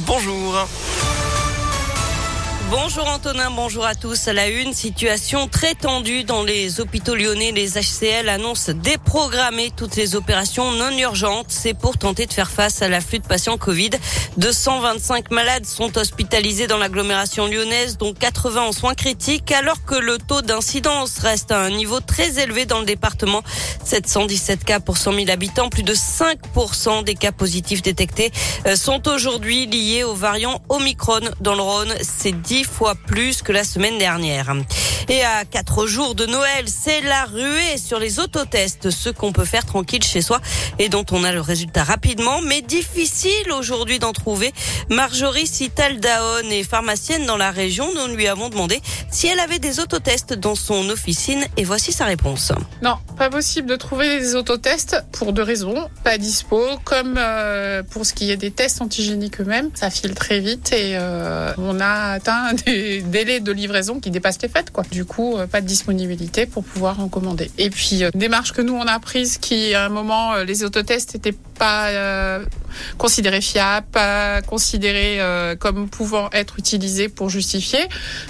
Bonjour. Bonjour Antonin, bonjour à tous. À la une, situation très tendue dans les hôpitaux lyonnais. Les HCL annoncent déprogrammer toutes les opérations non urgentes. C'est pour tenter de faire face à l'afflux de patients Covid. 225 malades sont hospitalisés dans l'agglomération lyonnaise, dont 80 en soins critiques, alors que le taux d'incidence reste à un niveau très élevé dans le département. 717 cas pour 100 000 habitants. Plus de 5% des cas positifs détectés euh, sont aujourd'hui liés au variant Omicron dans le Rhône. Fois plus que la semaine dernière. Et à quatre jours de Noël, c'est la ruée sur les autotests, ce qu'on peut faire tranquille chez soi et dont on a le résultat rapidement, mais difficile aujourd'hui d'en trouver. Marjorie Cital-Daon est pharmacienne dans la région. Nous lui avons demandé si elle avait des autotests dans son officine et voici sa réponse. Non, pas possible de trouver des autotests pour deux raisons. Pas dispo, comme euh, pour ce qui est des tests antigéniques eux-mêmes, ça file très vite et euh, on a atteint des délais de livraison qui dépassent les fêtes. Quoi. Du coup, euh, pas de disponibilité pour pouvoir en commander. Et puis, euh, démarche que nous, on a prise qui, à un moment, euh, les autotests n'étaient pas considérés fiables, pas considérés comme pouvant être utilisés pour justifier.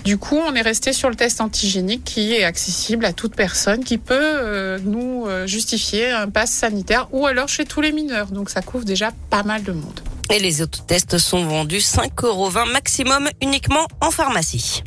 Du coup, on est resté sur le test antigénique qui est accessible à toute personne qui peut nous justifier un pass sanitaire ou alors chez tous les mineurs. Donc, ça couvre déjà pas mal de monde. Et les autotests sont vendus 5,20 euros maximum uniquement en pharmacie.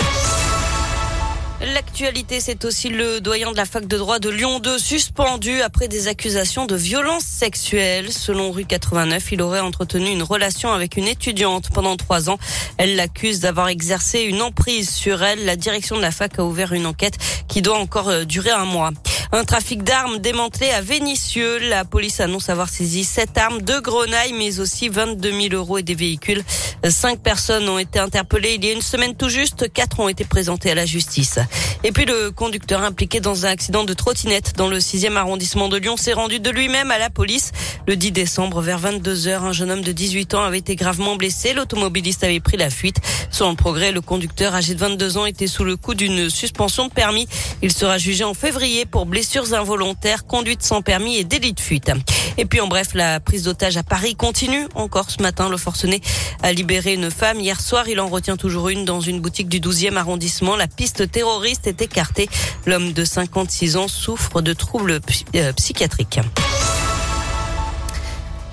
L'actualité, c'est aussi le doyen de la fac de droit de Lyon 2 suspendu après des accusations de violence sexuelle. Selon rue 89, il aurait entretenu une relation avec une étudiante pendant trois ans. Elle l'accuse d'avoir exercé une emprise sur elle. La direction de la fac a ouvert une enquête qui doit encore euh, durer un mois. Un trafic d'armes démantelé à Vénissieux. La police annonce avoir saisi sept armes, deux grenailles, mais aussi 22 000 euros et des véhicules. Cinq personnes ont été interpellées il y a une semaine tout juste. Quatre ont été présentées à la justice. Et puis le conducteur impliqué dans un accident de trottinette dans le 6e arrondissement de Lyon s'est rendu de lui-même à la police. Le 10 décembre, vers 22 heures, un jeune homme de 18 ans avait été gravement blessé. L'automobiliste avait pris la fuite. Selon le progrès, le conducteur âgé de 22 ans était sous le coup d'une suspension de permis. Il sera jugé en février pour blessures involontaires, conduite sans permis et délit de fuite. Et puis en bref, la prise d'otage à Paris continue. Encore ce matin, le forcené a libéré une femme. Hier soir, il en retient toujours une dans une boutique du 12e arrondissement. La piste terroriste est écartée. L'homme de 56 ans souffre de troubles euh, psychiatriques.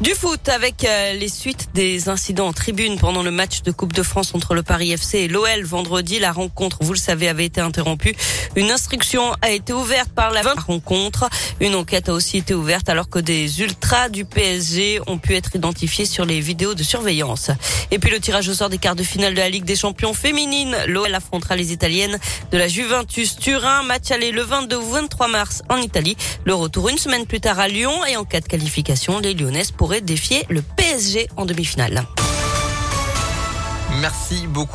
Du foot avec euh, les suites des incidents en tribune pendant le match de Coupe de France entre le Paris FC et l'OL vendredi. La rencontre, vous le savez, avait été interrompue. Une instruction a été ouverte par la rencontre. Une enquête a aussi été ouverte alors que des ultras du PSG ont pu être identifiés sur les vidéos de surveillance. Et puis le tirage au sort des quarts de finale de la Ligue des Champions féminine. L'OL affrontera les Italiennes de la Juventus Turin. Match aller le 22 ou 23 mars en Italie. Le retour une semaine plus tard à Lyon et en cas de qualification, les Lyonnaises pourraient défier le PSG en demi-finale. Merci beaucoup.